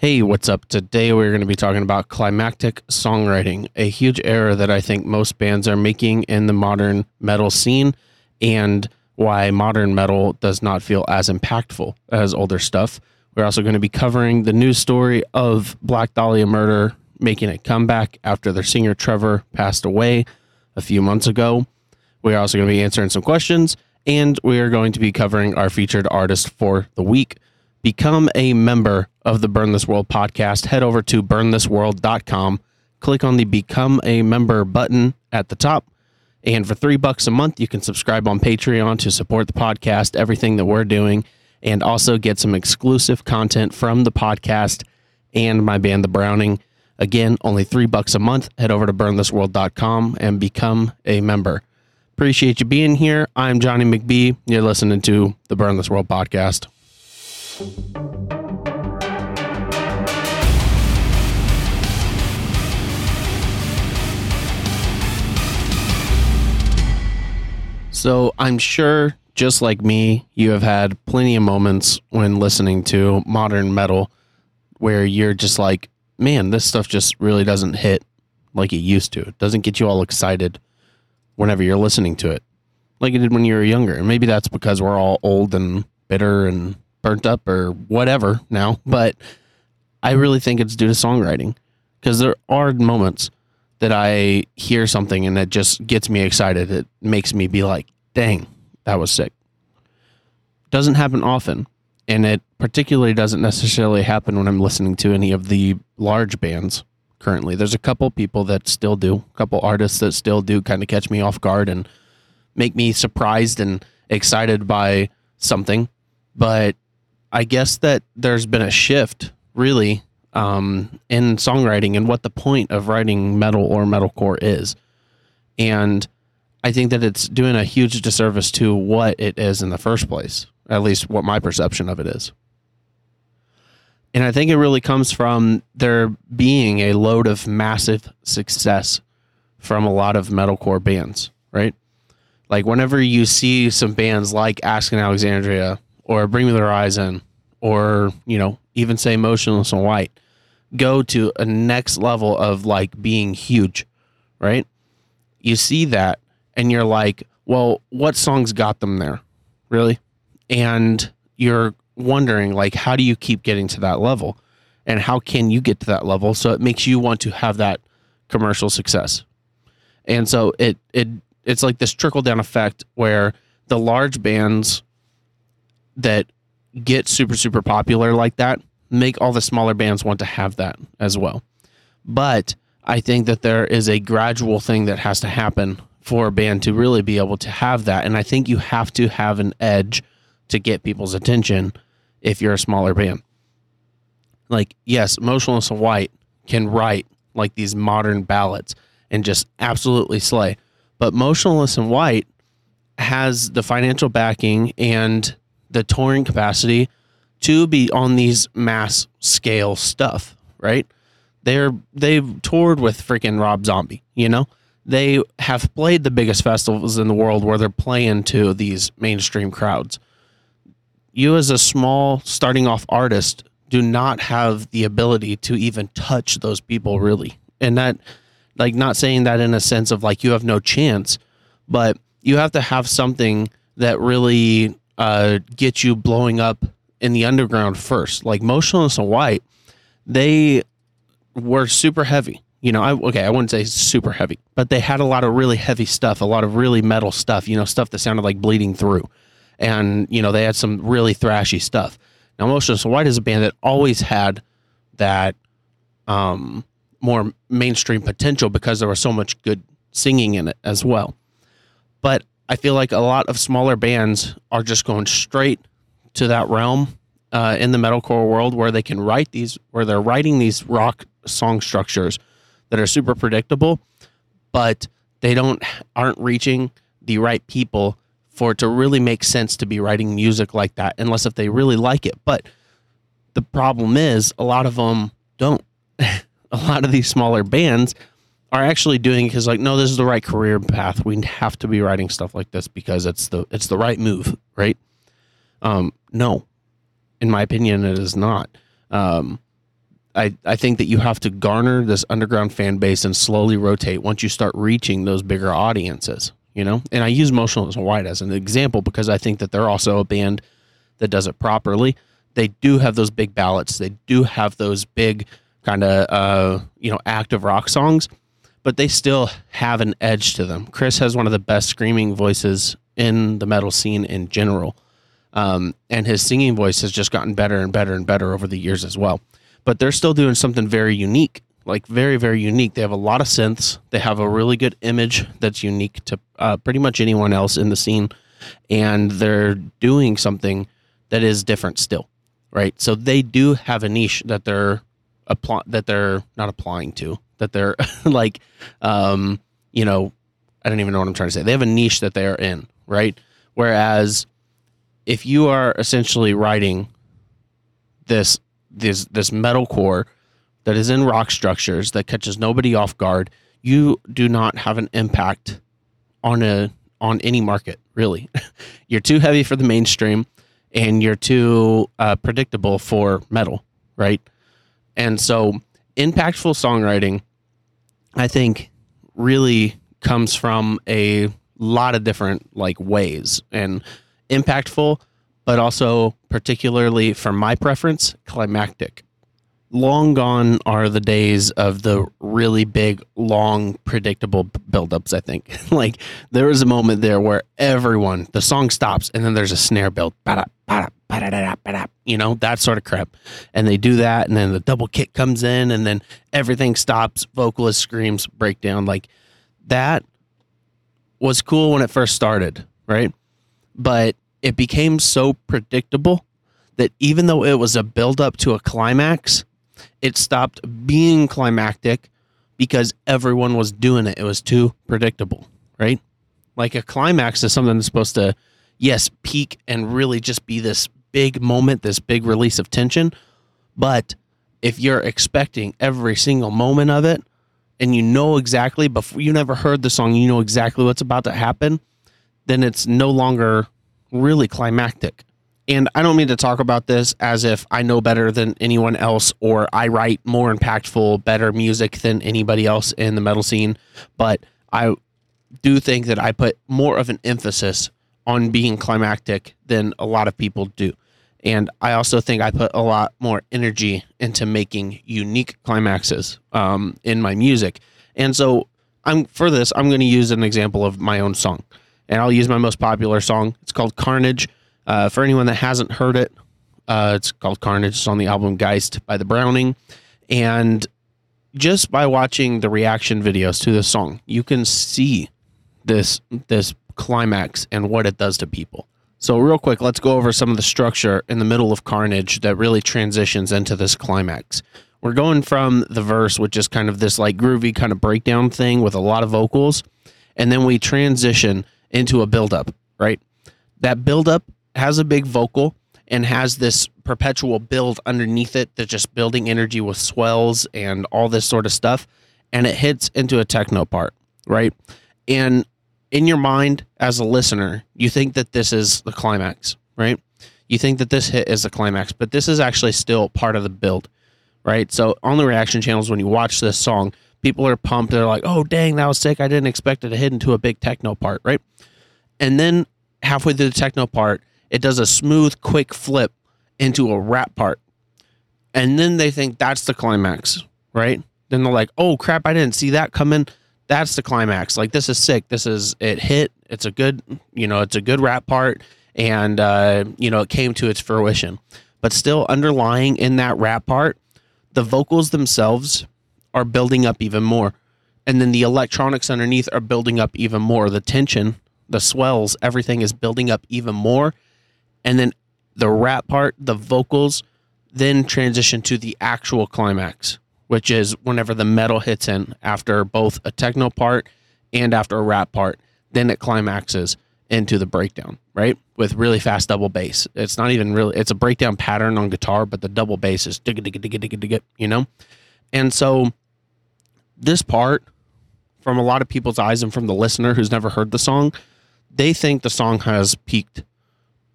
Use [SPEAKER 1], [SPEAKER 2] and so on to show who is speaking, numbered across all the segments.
[SPEAKER 1] Hey, what's up? Today we're going to be talking about climactic songwriting, a huge error that I think most bands are making in the modern metal scene, and why modern metal does not feel as impactful as older stuff. We're also going to be covering the news story of Black Dahlia Murder making a comeback after their singer Trevor passed away a few months ago. We're also going to be answering some questions, and we are going to be covering our featured artist for the week become a member of the Burn This World podcast, head over to burnthisworld.com, click on the become a member button at the top. And for three bucks a month, you can subscribe on Patreon to support the podcast, everything that we're doing, and also get some exclusive content from the podcast and my band, The Browning. Again, only three bucks a month. Head over to burnthisworld.com and become a member. Appreciate you being here. I'm Johnny McBee. You're listening to the Burn This World podcast. So I'm sure, just like me, you have had plenty of moments when listening to modern metal where you're just like, man, this stuff just really doesn't hit like it used to. It doesn't get you all excited whenever you're listening to it like it did when you were younger. And maybe that's because we're all old and bitter and burnt up or whatever now. But I really think it's due to songwriting because there are moments that I hear something and it just gets me excited. It makes me be like, dang, that was sick. Doesn't happen often. And it particularly doesn't necessarily happen when I'm listening to any of the large bands currently. There's a couple people that still do, a couple artists that still do kind of catch me off guard and make me surprised and excited by something. But I guess that there's been a shift really um, in songwriting and what the point of writing metal or metalcore is. And I think that it's doing a huge disservice to what it is in the first place, at least what my perception of it is. And I think it really comes from there being a load of massive success from a lot of metalcore bands, right? Like whenever you see some bands like Asking Alexandria or Bring Me the Horizon or, you know, even say Motionless in White go to a next level of like being huge, right? You see that and you're like, well, what songs got them there? Really? And you're wondering like how do you keep getting to that level? And how can you get to that level so it makes you want to have that commercial success? And so it it it's like this trickle down effect where the large bands that get super super popular like that make all the smaller bands want to have that as well. But I think that there is a gradual thing that has to happen for a band to really be able to have that and I think you have to have an edge to get people's attention if you're a smaller band. Like yes, Motionless White can write like these modern ballads and just absolutely slay but Motionless in White has the financial backing and the touring capacity to be on these mass scale stuff, right? They're they've toured with freaking Rob Zombie, you know? They have played the biggest festivals in the world where they're playing to these mainstream crowds. You as a small starting off artist do not have the ability to even touch those people really. And that like not saying that in a sense of like you have no chance, but you have to have something that really uh, gets you blowing up in the underground first. Like Motionless in White, they were super heavy. You know, I okay, I wouldn't say super heavy, but they had a lot of really heavy stuff, a lot of really metal stuff. You know, stuff that sounded like bleeding through, and you know they had some really thrashy stuff. Now, Motionless in White is a band that always had that um, more mainstream potential because there was so much good singing in it as well. But I feel like a lot of smaller bands are just going straight to that realm uh, in the metalcore world where they can write these, where they're writing these rock song structures that are super predictable, but they don't aren't reaching the right people for it to really make sense to be writing music like that, unless if they really like it. But the problem is, a lot of them don't. a lot of these smaller bands are actually doing because like no this is the right career path we have to be writing stuff like this because it's the it's the right move right um no in my opinion it is not um I, I think that you have to garner this underground fan base and slowly rotate once you start reaching those bigger audiences, you know? And I use Motionless White as an example because I think that they're also a band that does it properly. They do have those big ballads. They do have those big kind of uh, you know, active rock songs, but they still have an edge to them. Chris has one of the best screaming voices in the metal scene in general. Um, and his singing voice has just gotten better and better and better over the years as well. But they're still doing something very unique like very very unique. They have a lot of synths. They have a really good image that's unique to uh, pretty much anyone else in the scene. And they're doing something that is different still right? So they do have a niche that they're apply that they're not applying to that they're like um you know i don't even know what i'm trying to say they have a niche that they're in right whereas if you are essentially writing this this this metal core that is in rock structures that catches nobody off guard, you do not have an impact on a on any market really. you're too heavy for the mainstream, and you're too uh, predictable for metal, right? And so, impactful songwriting, I think, really comes from a lot of different like ways and impactful but also particularly for my preference, climactic. Long gone are the days of the really big, long, predictable buildups. I think like there was a moment there where everyone the song stops and then there's a snare build, you know that sort of crap, and they do that, and then the double kick comes in, and then everything stops. Vocalist screams, breakdown, like that was cool when it first started, right? But it became so predictable that even though it was a build up to a climax, it stopped being climactic because everyone was doing it. It was too predictable, right? Like a climax is something that's supposed to, yes, peak and really just be this big moment, this big release of tension. But if you're expecting every single moment of it and you know exactly before you never heard the song, you know exactly what's about to happen, then it's no longer really climactic. And I don't mean to talk about this as if I know better than anyone else or I write more impactful, better music than anybody else in the metal scene, but I do think that I put more of an emphasis on being climactic than a lot of people do. And I also think I put a lot more energy into making unique climaxes um, in my music. And so I'm for this, I'm going to use an example of my own song and I'll use my most popular song. It's called Carnage. Uh, for anyone that hasn't heard it, uh, it's called Carnage. It's on the album Geist by the Browning. And just by watching the reaction videos to this song, you can see this this climax and what it does to people. So real quick, let's go over some of the structure in the middle of Carnage that really transitions into this climax. We're going from the verse, which is kind of this like groovy kind of breakdown thing with a lot of vocals, and then we transition into a buildup, right? That buildup has a big vocal and has this perpetual build underneath it that's just building energy with swells and all this sort of stuff. And it hits into a techno part, right? And in your mind, as a listener, you think that this is the climax, right? You think that this hit is the climax, but this is actually still part of the build, right? So on the reaction channels, when you watch this song, people are pumped. They're like, "Oh, dang, that was sick! I didn't expect it to hit into a big techno part, right?" And then halfway through the techno part, it does a smooth, quick flip into a rap part, and then they think that's the climax, right? Then they're like, "Oh crap! I didn't see that coming." That's the climax. Like this is sick. This is it hit. It's a good, you know, it's a good rap part, and uh, you know, it came to its fruition. But still, underlying in that rap part, the vocals themselves are building up even more. And then the electronics underneath are building up even more. The tension, the swells, everything is building up even more. And then the rap part, the vocals, then transition to the actual climax, which is whenever the metal hits in after both a techno part and after a rap part. Then it climaxes into the breakdown, right? With really fast double bass. It's not even really, it's a breakdown pattern on guitar, but the double bass is digga digga digga digga digga, you know? And so this part, from a lot of people's eyes and from the listener who's never heard the song, they think the song has peaked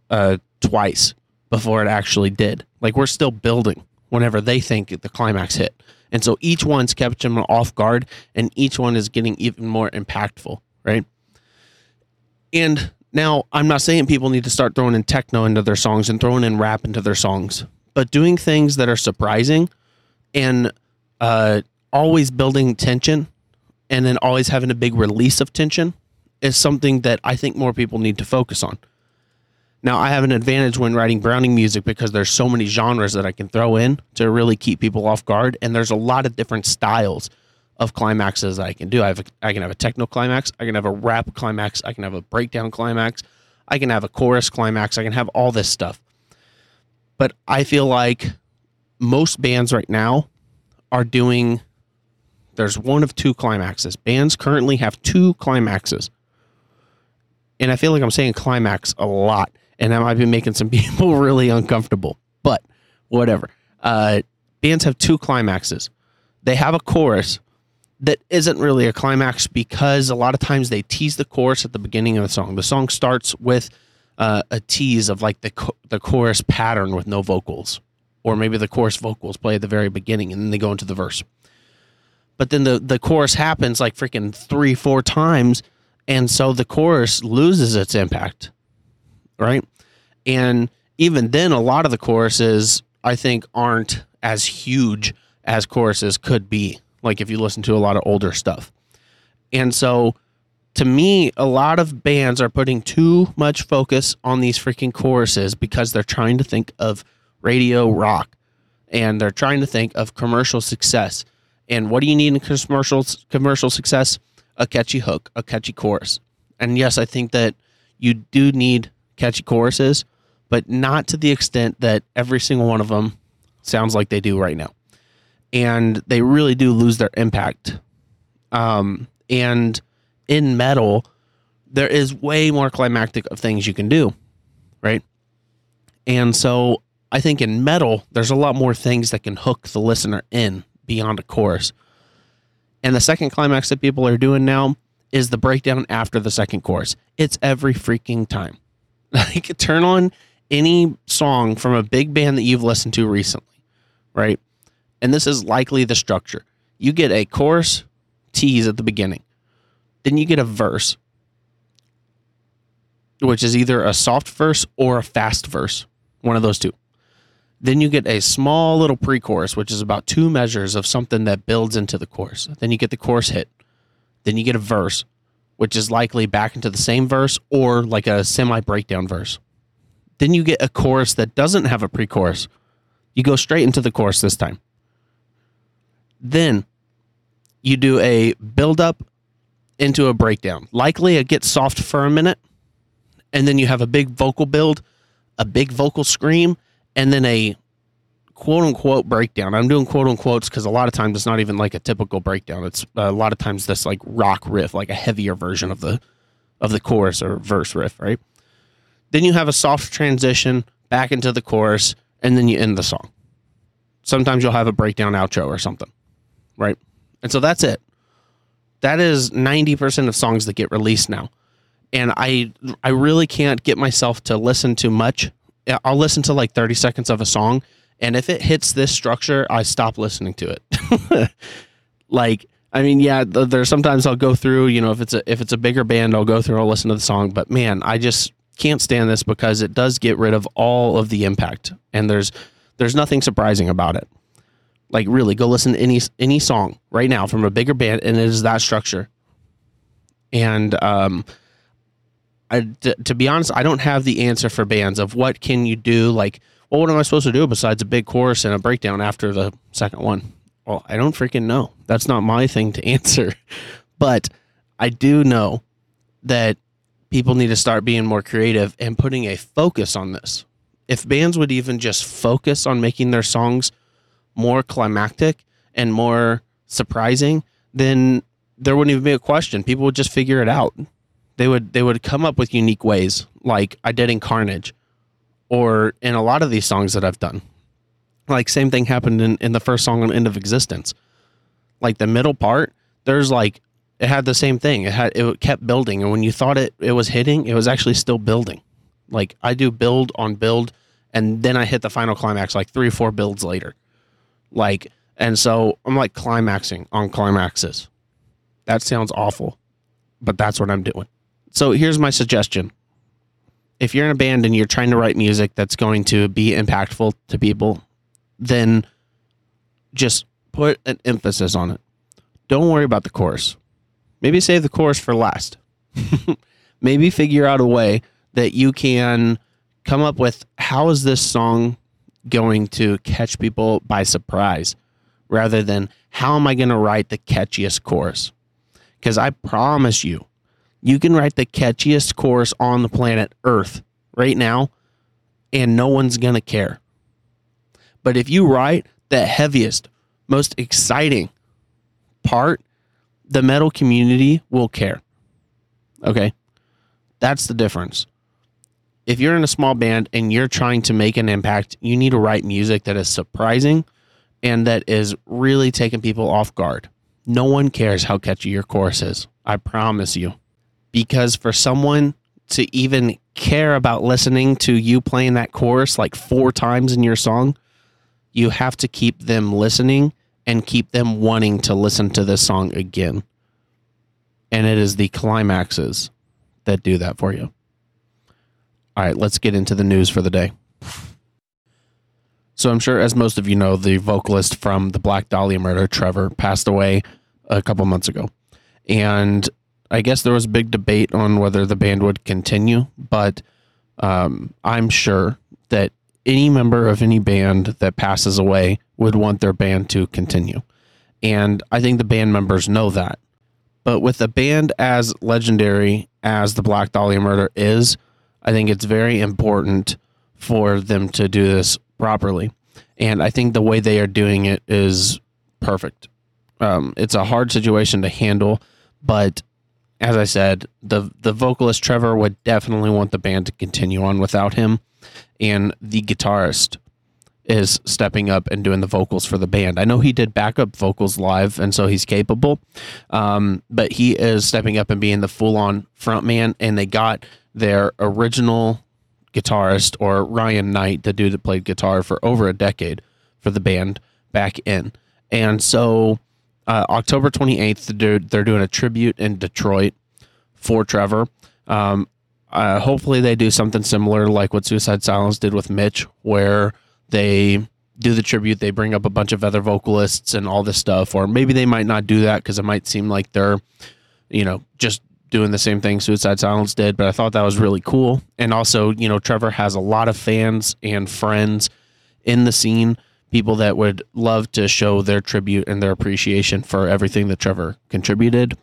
[SPEAKER 1] uh, twice before it actually did. Like we're still building. whenever they think the climax hit. And so each one's kept them off guard and each one is getting even more impactful, right? And now I'm not saying people need to start throwing in techno into their songs and throwing in rap into their songs, but doing things that are surprising and uh, always building tension and then always having a big release of tension is something that I think more people need to focus on. Now, I have an advantage when writing Browning music because there's so many genres that I can throw in to really keep people off guard, and there's a lot of different styles of climaxes I can do. I have a, I can have a techno climax, I can have a rap climax, I can have a breakdown climax, I can have a chorus climax, I can have all this stuff. But I feel like most bands right now are doing there's one of two climaxes. Bands currently have two climaxes. And I feel like I'm saying climax a lot and that might be making some people really uncomfortable. But whatever. Uh, bands have two climaxes. They have a chorus that isn't really a climax because a lot of times they tease the chorus at the beginning of the song. The song starts with uh, a tease of like the the chorus pattern with no vocals, or maybe the chorus vocals play at the very beginning and then they go into the verse. But then the the chorus happens like freaking three four times, and so the chorus loses its impact right? And even then, a lot of the choruses I think aren't as huge as choruses could be. Like if you listen to a lot of older stuff. And so to me, a lot of bands are putting too much focus on these freaking choruses because they're trying to think of radio rock and they're trying to think of commercial success. And what do you need in commercial commercial success? A catchy hook, a catchy chorus. And yes, I think that you do need catchy choruses, but not to the extent that every single one of them sounds like they do right now. And they really do lose their impact. Um, and in metal, there is way more climactic of things you can do, right? And so I think in metal, there's a lot more things that can hook the listener in beyond a chorus. And the second climax that people are doing now is the breakdown after the second chorus. It's every freaking time. Like turn on any song from a big band that you've listened to recently, right? And this is likely the structure. You get a chorus tease at the beginning. Then you get a verse, which is either a soft verse or a fast verse, one of those two. Then you get a small little pre chorus, which is about two measures of something that builds into the chorus. Then you get the chorus hit. Then you get a verse which is likely back into the same verse or like a semi breakdown verse. Then you get a chorus that doesn't have a pre chorus. You go straight into the chorus this time. Then you do a build up into a breakdown. Likely it gets soft for a minute, and then you have a big vocal build, a big vocal scream, and then a quote unquote breakdown. I'm doing quote unquotes because a lot of times it's not even like a typical breakdown. It's uh, a lot of times this like rock riff, like a heavier version of the of the chorus or verse riff, right? Then you have a soft transition back into the chorus, and then you end the song. Sometimes you'll have a breakdown outro or something, right? And so that's it. That is 90% of songs that get released now. And I I really can't get myself to listen to much. I'll listen to like 30 seconds of a song and if it hits this structure, I stop listening to it. like, I mean, yeah, there's sometimes I'll go through, you know, if it's a if it's a bigger band, I'll go through, I'll listen to the song. But man, I just can't stand this because it does get rid of all of the impact, and there's there's nothing surprising about it. Like, really, go listen to any any song right now from a bigger band, and it is that structure. And um, I, to, to be honest, I don't have the answer for bands of what can you do, like well, what am I supposed to do besides a big chorus and a breakdown after the second one? Well, I don't freaking know. That's not my thing to answer. But I do know that people need to start being more creative and putting a focus on this. If bands would even just focus on making their songs more climactic and more surprising, then there wouldn't even be a question. People would just figure it out. They would they would come up with unique ways, like I did in Carnage or in a lot of these songs that I've done. Like same thing happened in, in the first song on End of Existence. Like the middle part, there's like it had the same thing. It had it kept building, and when you thought it it was hitting, it was actually still building. Like I do build on build, and then I hit the final climax like three or four builds later. Like, and so I'm like climaxing on climaxes. That sounds awful, but that's what I'm doing. So here's my suggestion. If you're in a band and you're trying to write music that's going to be impactful to people, then just put an emphasis on it. Don't worry about the chorus. Maybe save the chorus for last. Maybe figure out a way that you can come up with how is this song going to catch people by surprise rather than how am I going to write the catchiest chorus? Because I promise you, you can write the catchiest chorus on the planet Earth right now, and no one's going to care. But if you write the heaviest, most exciting part, the metal community will care. Okay. That's the difference. If you're in a small band and you're trying to make an impact, you need to write music that is surprising and that is really taking people off guard. No one cares how catchy your chorus is. I promise you. Because for someone to even care about listening to you playing that chorus like four times in your song, you have to keep them listening and keep them wanting to listen to this song again. And it is the climaxes that do that for you. All right, let's get into the news for the day. So, I'm sure, as most of you know, the vocalist from the Black Dahlia murder, Trevor, passed away a couple months ago. And I guess there was a big debate on whether the band would continue, but um, I'm sure that any member of any band that passes away would want their band to continue. And I think the band members know that. But with a band as legendary as the Black Dahlia murder is, I think it's very important for them to do this properly. And I think the way they are doing it is perfect. Um, it's a hard situation to handle, but as I said, the the vocalist Trevor would definitely want the band to continue on without him, and the guitarist is stepping up and doing the vocals for the band. I know he did backup vocals live, and so he's capable, um, but he is stepping up and being the full on frontman. And they got their original guitarist or Ryan Knight, the dude that played guitar for over a decade for the band, back in. And so uh, October 28th, they're, they're doing a tribute in Detroit for Trevor. Um, uh, hopefully, they do something similar like what Suicide Silence did with Mitch, where they do the tribute, they bring up a bunch of other vocalists and all this stuff, or maybe they might not do that because it might seem like they're, you know, just doing the same thing Suicide Silence did. But I thought that was really cool. And also, you know, Trevor has a lot of fans and friends in the scene, people that would love to show their tribute and their appreciation for everything that Trevor contributed.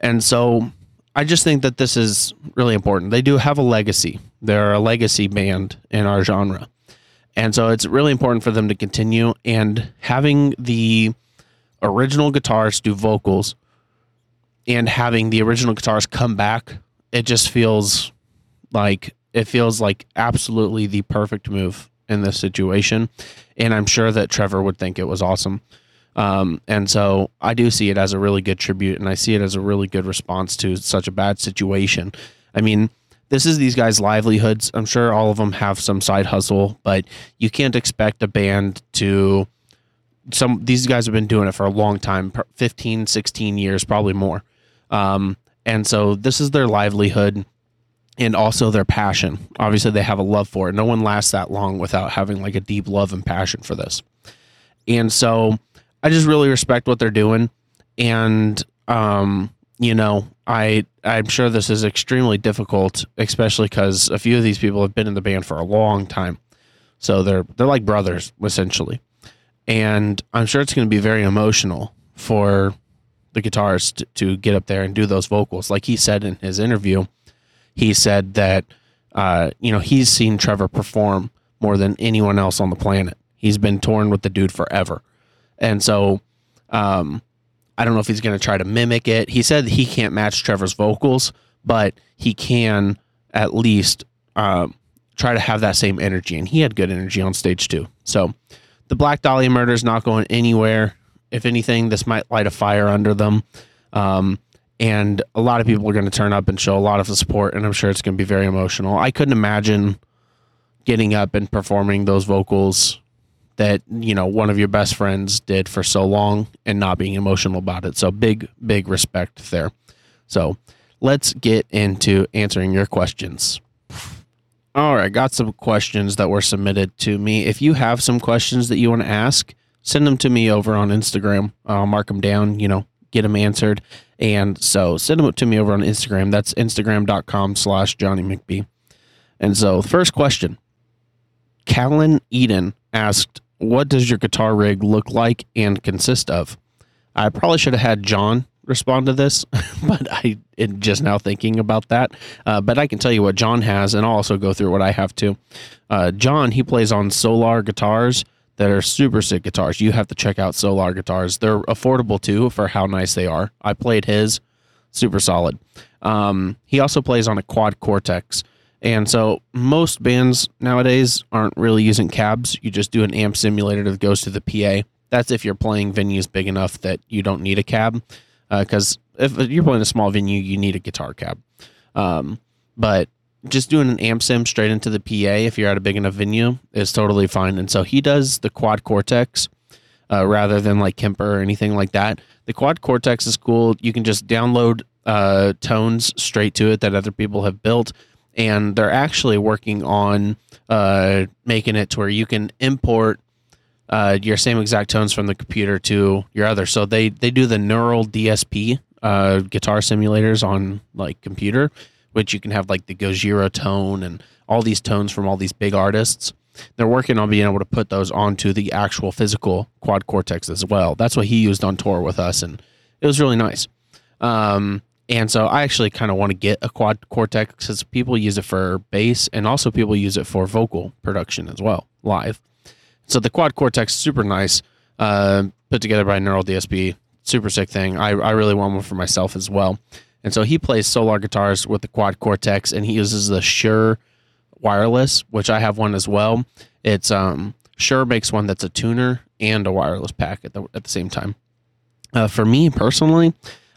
[SPEAKER 1] And so I just think that this is really important. They do have a legacy, they're a legacy band in our genre. And so it's really important for them to continue and having the original guitarist do vocals and having the original guitarist come back, it just feels like it feels like absolutely the perfect move in this situation. And I'm sure that Trevor would think it was awesome. Um, and so I do see it as a really good tribute and I see it as a really good response to such a bad situation. I mean, this is these guys' livelihoods. I'm sure all of them have some side hustle, but you can't expect a band to some these guys have been doing it for a long time 15 16 years probably more um, and so this is their livelihood and also their passion. Obviously they have a love for it. No one lasts that long without having like a deep love and passion for this. And so i just really respect what they're doing. And um, you know I I'm sure this is extremely difficult, especially because a few of these people have been in the band for a long time, so they're they're like brothers essentially, and I'm sure it's going to be very emotional for the guitarist to get up there and do those vocals. Like he said in his interview, he said that uh, you know he's seen Trevor perform more than anyone else on the planet. He's been torn with the dude forever, and so um, I don't know if he's going to try to mimic it. He said he can't match Trevor's vocals, but he can at least um, try to have that same energy. And he had good energy on stage too. So the Black Dahlia murder is not going anywhere. If anything, this might light a fire under them. Um, and a lot of people are going to turn up and show a lot of support. And I'm sure it's going to be very emotional. I couldn't imagine getting up and performing those vocals that you know one of your best friends did for so long and not being emotional about it. So big big respect there. So let's get into answering your questions. All right, got some questions that were submitted to me. If you have some questions that you want to ask, send them to me over on Instagram. I'll mark them down, you know, get them answered. And so send them to me over on Instagram. That's instagram.com slash Johnny McBee. And so the first question, Callan Eden asked, what does your guitar rig look like and consist of? I probably should have had John respond to this, but I am just now thinking about that. Uh, but I can tell you what John has, and I'll also go through what I have too. Uh, John, he plays on Solar guitars that are super sick guitars. You have to check out Solar guitars. They're affordable too for how nice they are. I played his, super solid. Um, he also plays on a Quad Cortex. And so most bands nowadays aren't really using cabs. You just do an amp simulator that goes to the PA. That's if you're playing venues big enough that you don't need a cab. Because uh, if you're playing a small venue, you need a guitar cab. Um, but just doing an amp sim straight into the PA if you're at a big enough venue is totally fine. And so he does the Quad Cortex uh, rather than like Kemper or anything like that. The Quad Cortex is cool. You can just download uh, tones straight to it that other people have built and they're actually working on uh, making it to where you can import uh, your same exact tones from the computer to your other. So they they do the neural DSP uh, guitar simulators on like computer, which you can have like the Gojira tone and all these tones from all these big artists. They're working on being able to put those onto the actual physical quad cortex as well. That's what he used on tour with us, and it was really nice. Um, and so I actually kind of want to get a quad cortex because people use it for bass and also people use it for vocal production as well, live. So the quad cortex, is super nice, uh, put together by Neural DSP, super sick thing. I, I really want one for myself as well. And so he plays solar guitars with the quad cortex and he uses the Shure wireless, which I have one as well. It's um Shure makes one that's a tuner and a wireless pack at the at the same time. Uh, for me personally,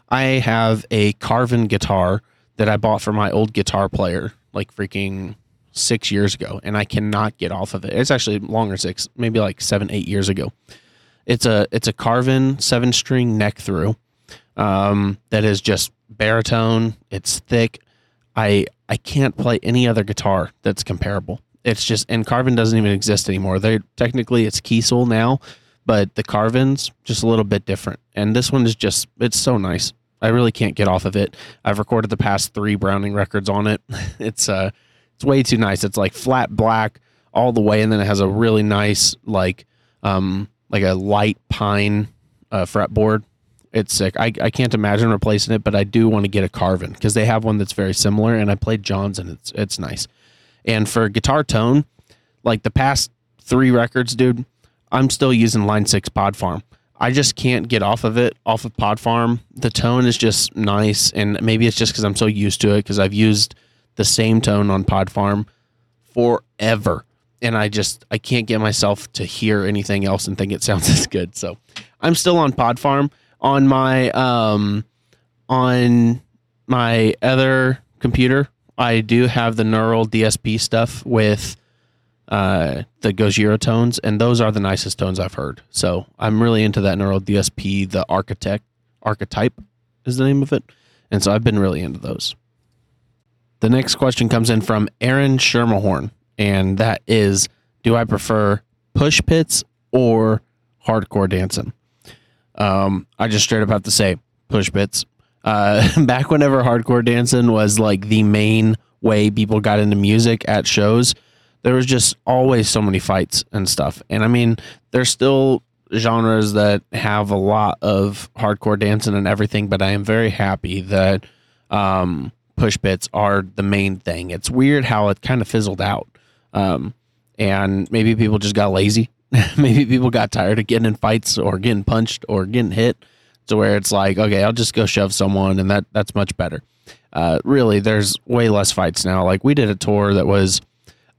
[SPEAKER 1] I have a Carvin guitar that I bought for my old guitar player, like freaking six years ago, and I cannot get off of it. It's actually longer six, maybe like seven, eight years ago. It's a it's a Carvin seven string neck through um, that is just baritone. It's thick. I I can't play any other guitar that's comparable. It's just and Carvin doesn't even exist anymore. They technically it's Kiesel now, but the Carvin's just a little bit different. And this one is just it's so nice. I really can't get off of it. I've recorded the past three Browning records on it. It's uh, it's way too nice. It's like flat black all the way, and then it has a really nice like um like a light pine uh, fretboard. It's sick. I, I can't imagine replacing it, but I do want to get a Carvin because they have one that's very similar, and I played John's, and it's it's nice. And for guitar tone, like the past three records, dude, I'm still using Line Six Pod Farm. I just can't get off of it, off of Pod Farm. The tone is just nice, and maybe it's just because I'm so used to it because I've used the same tone on Pod Farm forever, and I just I can't get myself to hear anything else and think it sounds as good. So I'm still on Pod Farm on my um on my other computer. I do have the neural DSP stuff with uh, the Gojira tones, and those are the nicest tones I've heard. So I'm really into that neural DSP. The architect archetype is the name of it, and so I've been really into those. The next question comes in from Aaron Shermahorn, and that is, do I prefer push pits or hardcore dancing? Um, I just straight up have to say push pits. Uh, back whenever hardcore dancing was like the main way people got into music at shows, there was just always so many fights and stuff. And I mean, there's still genres that have a lot of hardcore dancing and everything, but I am very happy that um, push pits are the main thing. It's weird how it kind of fizzled out. Um, and maybe people just got lazy. maybe people got tired of getting in fights or getting punched or getting hit to where it's like, okay, I'll just go shove someone and that that's much better. Uh, really, there's way less fights now. Like we did a tour that was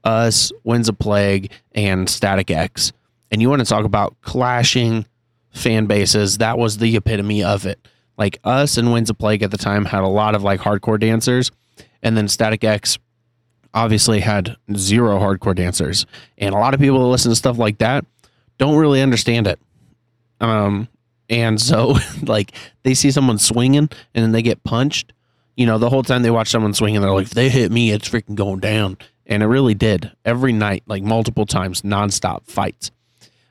[SPEAKER 1] us, Winds of Plague, and Static X. And you want to talk about clashing fan bases, that was the epitome of it. Like us and Winds of Plague at the time had a lot of like hardcore dancers, and then Static X obviously had zero hardcore dancers. And a lot of people that listen to stuff like that don't really understand it. Um, and so like they see someone swinging and then they get punched. You know, the whole time they watch someone swinging, they're like, if they hit me, it's freaking going down. And it really did every night, like multiple times, nonstop fights.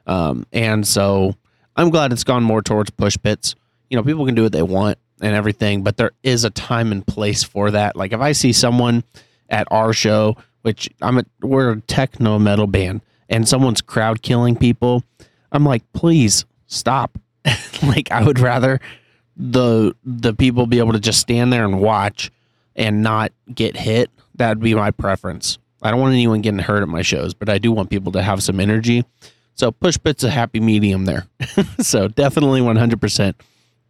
[SPEAKER 1] Um, and so I'm glad it's gone more towards push pits. You know, people can do what they want and everything, but there is a time and place for that. Like if I see someone at our show, which I'm a, we're a techno metal band, and someone's crowd killing people, I'm like, please stop. like I would rather the the people be able to just stand there and watch and not get hit. That'd be my preference. I don't want anyone getting hurt at my shows, but I do want people to have some energy. So push pits a happy medium there. so definitely 100%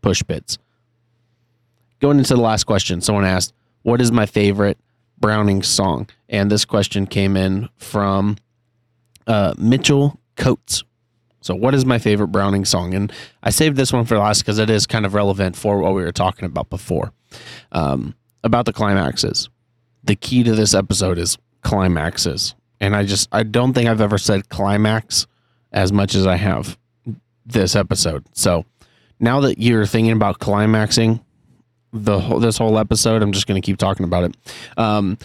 [SPEAKER 1] push pits. Going into the last question, someone asked, "What is my favorite Browning song?" And this question came in from uh, Mitchell Coates. So, what is my favorite Browning song? And I saved this one for last because it is kind of relevant for what we were talking about before um, about the climaxes. The key to this episode is climaxes. And I just, I don't think I've ever said climax as much as I have this episode. So, now that you're thinking about climaxing the whole, this whole episode, I'm just going to keep talking about it. Um,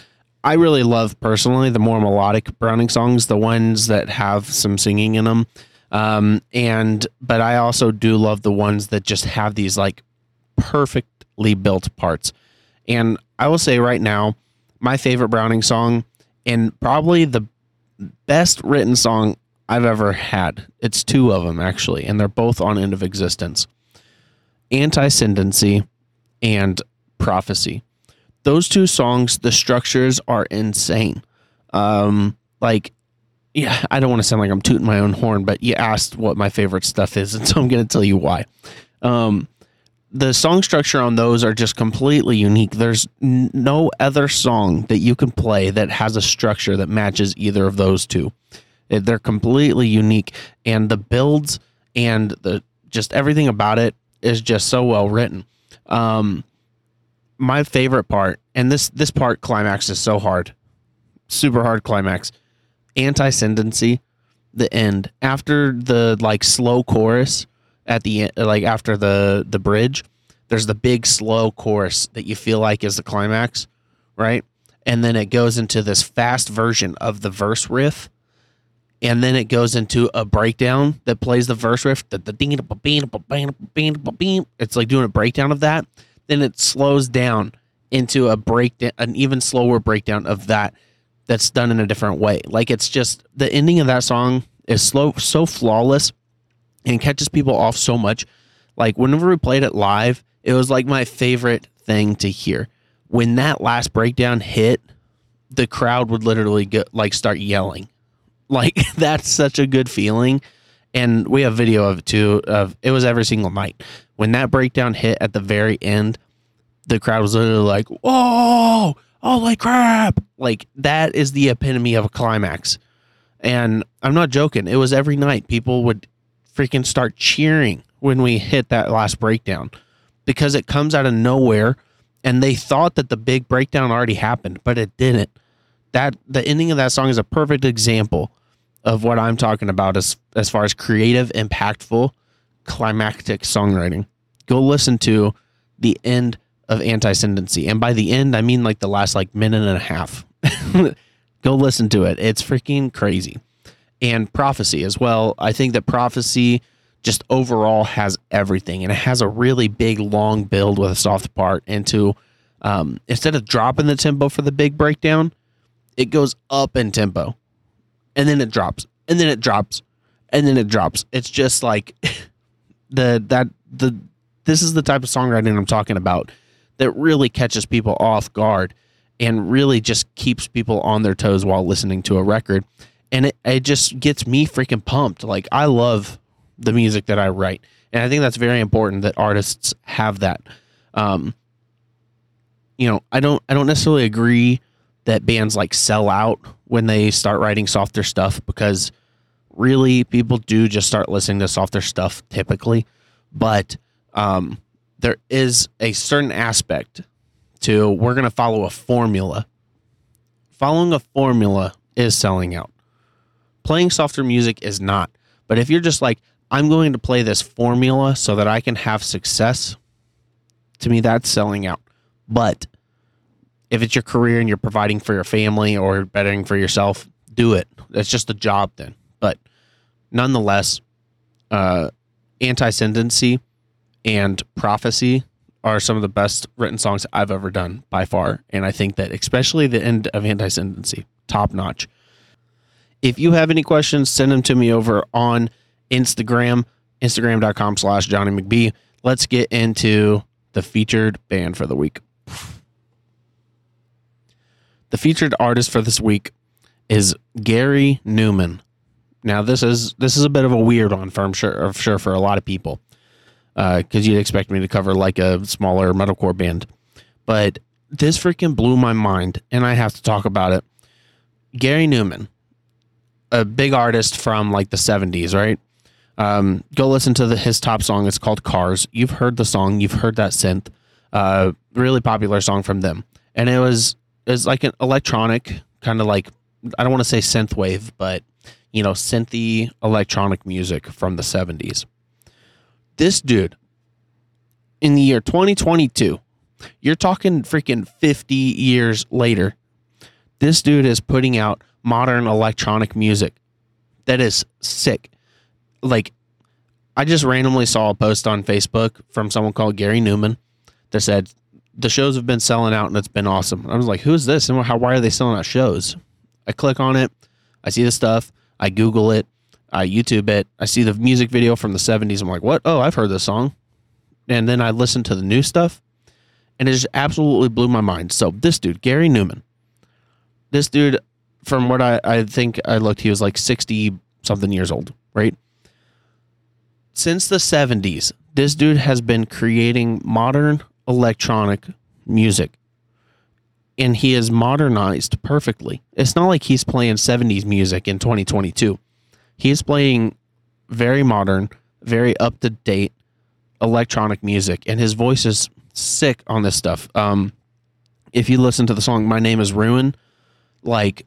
[SPEAKER 1] I really love personally the more melodic Browning songs, the ones that have some singing in them. Um, and but I also do love the ones that just have these like perfectly built parts. And I will say right now, my favorite Browning song and probably the best written song I've ever had. It's two of them actually, and they're both on End of Existence. Anti-Ascendancy and Prophecy. Those two songs, the structures are insane. Um, like yeah, I don't want to sound like I'm tooting my own horn, but you asked what my favorite stuff is, and so I'm going to tell you why. Um, the song structure on those are just completely unique. There's n- no other song that you can play that has a structure that matches either of those two. They're completely unique, and the builds and the just everything about it is just so well written. Um, my favorite part, and this this part climax is so hard, super hard climax anti-ascendancy the end. After the like slow chorus at the end like after the the bridge there's the big slow chorus that you feel like is the climax right? And then it goes into this fast version of the verse riff and then it goes into a breakdown that plays the verse riff it's like doing a breakdown of that then it slows down into a breakdown an even slower breakdown of that that's done in a different way. Like it's just the ending of that song is slow, so flawless, and catches people off so much. Like whenever we played it live, it was like my favorite thing to hear. When that last breakdown hit, the crowd would literally get like start yelling. Like that's such a good feeling. And we have video of it too. Of it was every single night when that breakdown hit at the very end. The crowd was literally like, "Whoa!" holy crap like that is the epitome of a climax and i'm not joking it was every night people would freaking start cheering when we hit that last breakdown because it comes out of nowhere and they thought that the big breakdown already happened but it didn't that the ending of that song is a perfect example of what i'm talking about as as far as creative impactful climactic songwriting. Go listen to the end of anti-ascendancy. And by the end i mean like the last like minute and a half. Go listen to it. It's freaking crazy. And prophecy as well. I think that prophecy just overall has everything and it has a really big long build with a soft part into um, instead of dropping the tempo for the big breakdown it goes up in tempo and then it drops and then it drops and then it drops it's just like the that the this is the type of songwriting i'm talking about that really catches people off guard and really just keeps people on their toes while listening to a record. And it, it just gets me freaking pumped. Like, I love the music that I write. And I think that's very important that artists have that. Um, you know, I don't I don't necessarily agree that bands like sell out when they start writing softer stuff because really people do just start listening to softer stuff typically. But um, there is a certain aspect to we're going to follow a formula. Following a formula is selling out. Playing softer music is not. But if you're just like, I'm going to play this formula so that I can have success, to me, that's selling out. But if it's your career and you're providing for your family or bettering for yourself, do it. It's just a job then. But nonetheless, uh, Anti-Ascendancy and prophecy are some of the best written songs I've ever done by far. And I think that especially the end of Anti-Ascendancy, top notch. If you have any questions, send them to me over on Instagram, instagram.com slash Jonny McBee. Let's get into the featured band for the week. The featured artist for this week is Gary Numan. Now this is this is a bit of a weird one for I'm sure sure for a lot of people because uh, you'd expect me to cover like a smaller metalcore band, but this freaking blew my mind, and I have to talk about it. Gary Numan, a big artist from like the '70s, right? Um, go listen to the, his top song. It's called Cars. You've heard the song. You've heard that synth. Uh, really popular song from them, and it was is like an electronic kind of like I don't want to say synth wave, but you know, synthy electronic music from the 70s. This dude in the year 2022, you're talking freaking 50 years later. This dude is putting out modern electronic music that is sick. Like I just randomly saw a post on Facebook from someone called Gary Numan that said the shows have been selling out and it's been awesome. I was like, who's this and how why are they selling out shows? I click on it, I see the stuff, I Google it, I YouTube it, I see the music video from the 70s. I'm like, what? Oh, I've heard this song. And then I listen to the new stuff, and it just absolutely blew my mind. So, this dude, Gary Numan, this dude, from what I, I think I looked, he was like 60 something years old, right? Since the 70s, this dude has been creating modern electronic music and he is modernized perfectly. It's not like he's playing 70s music in 2022. He is playing very modern, very up to date electronic music, and his voice is sick on this stuff. Um, if you listen to the song "My Name Is Ruin," like,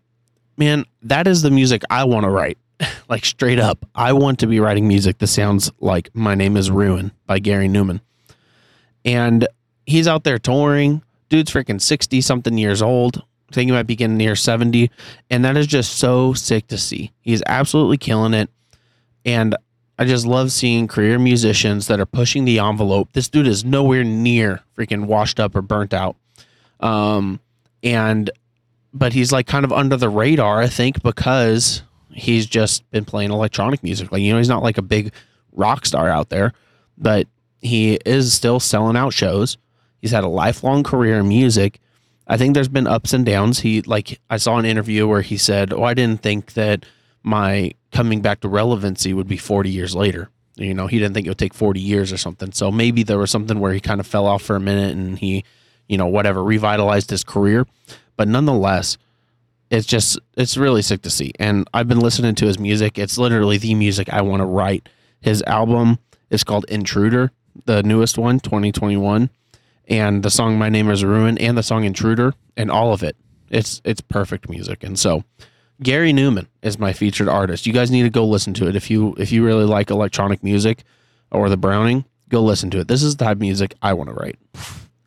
[SPEAKER 1] man, that is the music I want to write. like straight up, I want to be writing music that sounds like "My Name Is Ruin" by Gary Numan. and he's out there touring dude's freaking 60 something years old. I think he might be getting near 70. And that is just so sick to see. He's absolutely killing it. And I just love seeing career musicians that are pushing the envelope. This dude is nowhere near freaking washed up or burnt out. Um, and, but he's like kind of under the radar, I think, because he's just been playing electronic music. Like, you know, he's not like a big rock star out there, but he is still selling out shows He's had a lifelong career in music. I think there's been ups and downs. He like I saw an interview where he said, "Oh, I didn't think that my coming back to relevancy would be 40 years later." You know, he didn't think it would take 40 years or something. So maybe there was something where he kind of fell off for a minute and he, you know, whatever, revitalized his career. But nonetheless, it's just it's really sick to see. And I've been listening to his music. It's literally the music I want to write. His album is called Intruder, the newest one, 2021 and the song My Name Is Ruin and the song Intruder and all of it. It's it's perfect music. And so Gary Numan is my featured artist. You guys need to go listen to it if you if you really like electronic music or the Browning, go listen to it. This is the type of music I want to write.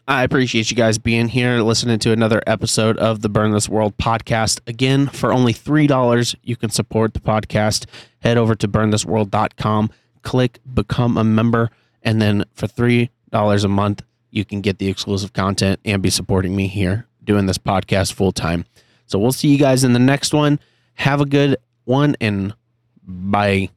[SPEAKER 1] I appreciate you guys being here, listening to another episode of the Burn This World podcast. Again, for only $3, you can support the podcast. Head over to burnthisworld.com, click become a member, and then for $3 a month, you can get the exclusive content and be supporting me here doing this podcast full time. So we'll see you guys in the next one. Have a good one and bye.